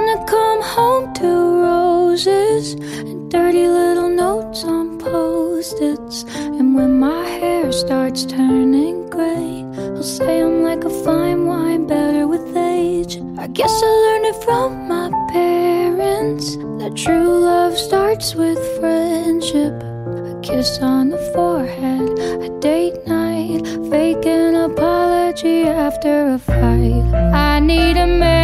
Wanna come home to roses and dirty little notes on post-its. And when my hair starts turning gray, I'll say I'm like a fine wine, better with age. I guess I learned it from my parents that true love starts with friendship. A kiss on the forehead, a date night, fake an apology after a fight. I need a man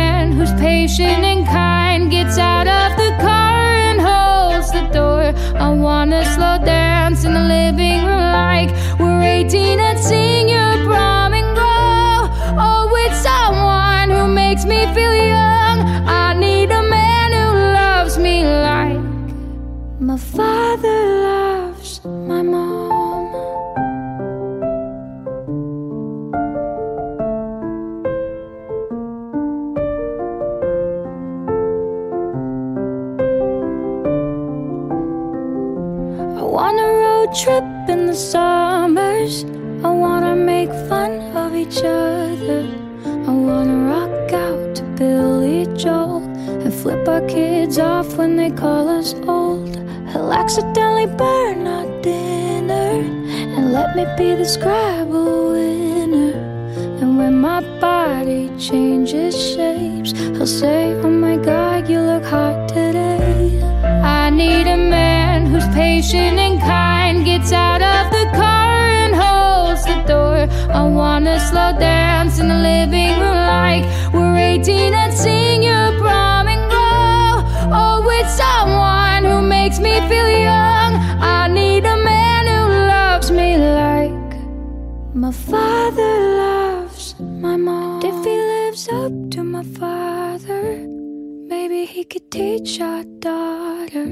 patient and kind, gets out of the car and holds the door. I wanna slow dance in the living room like we're 18 and sing your prom and go. Oh, with someone who makes me feel young. I need a man who loves me like my father loves my mom. Trip in the summers. I wanna make fun of each other. I wanna rock out to Billy Joel and flip our kids off when they call us old. He'll accidentally burn our dinner and let me be the Scrabble winner. And when my body changes shapes, he'll say, Oh my god, you look hot today. I need a man who's patient and kind, I wanna slow dance in the living room like we're 18 and sing your prom and go. Oh, with someone who makes me feel young. I need a man who loves me like my father loves my mom. If he lives up to my father, maybe he could teach our daughter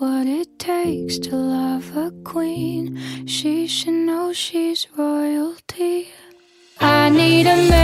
what it takes to love a queen. She should know she's royalty. I need a man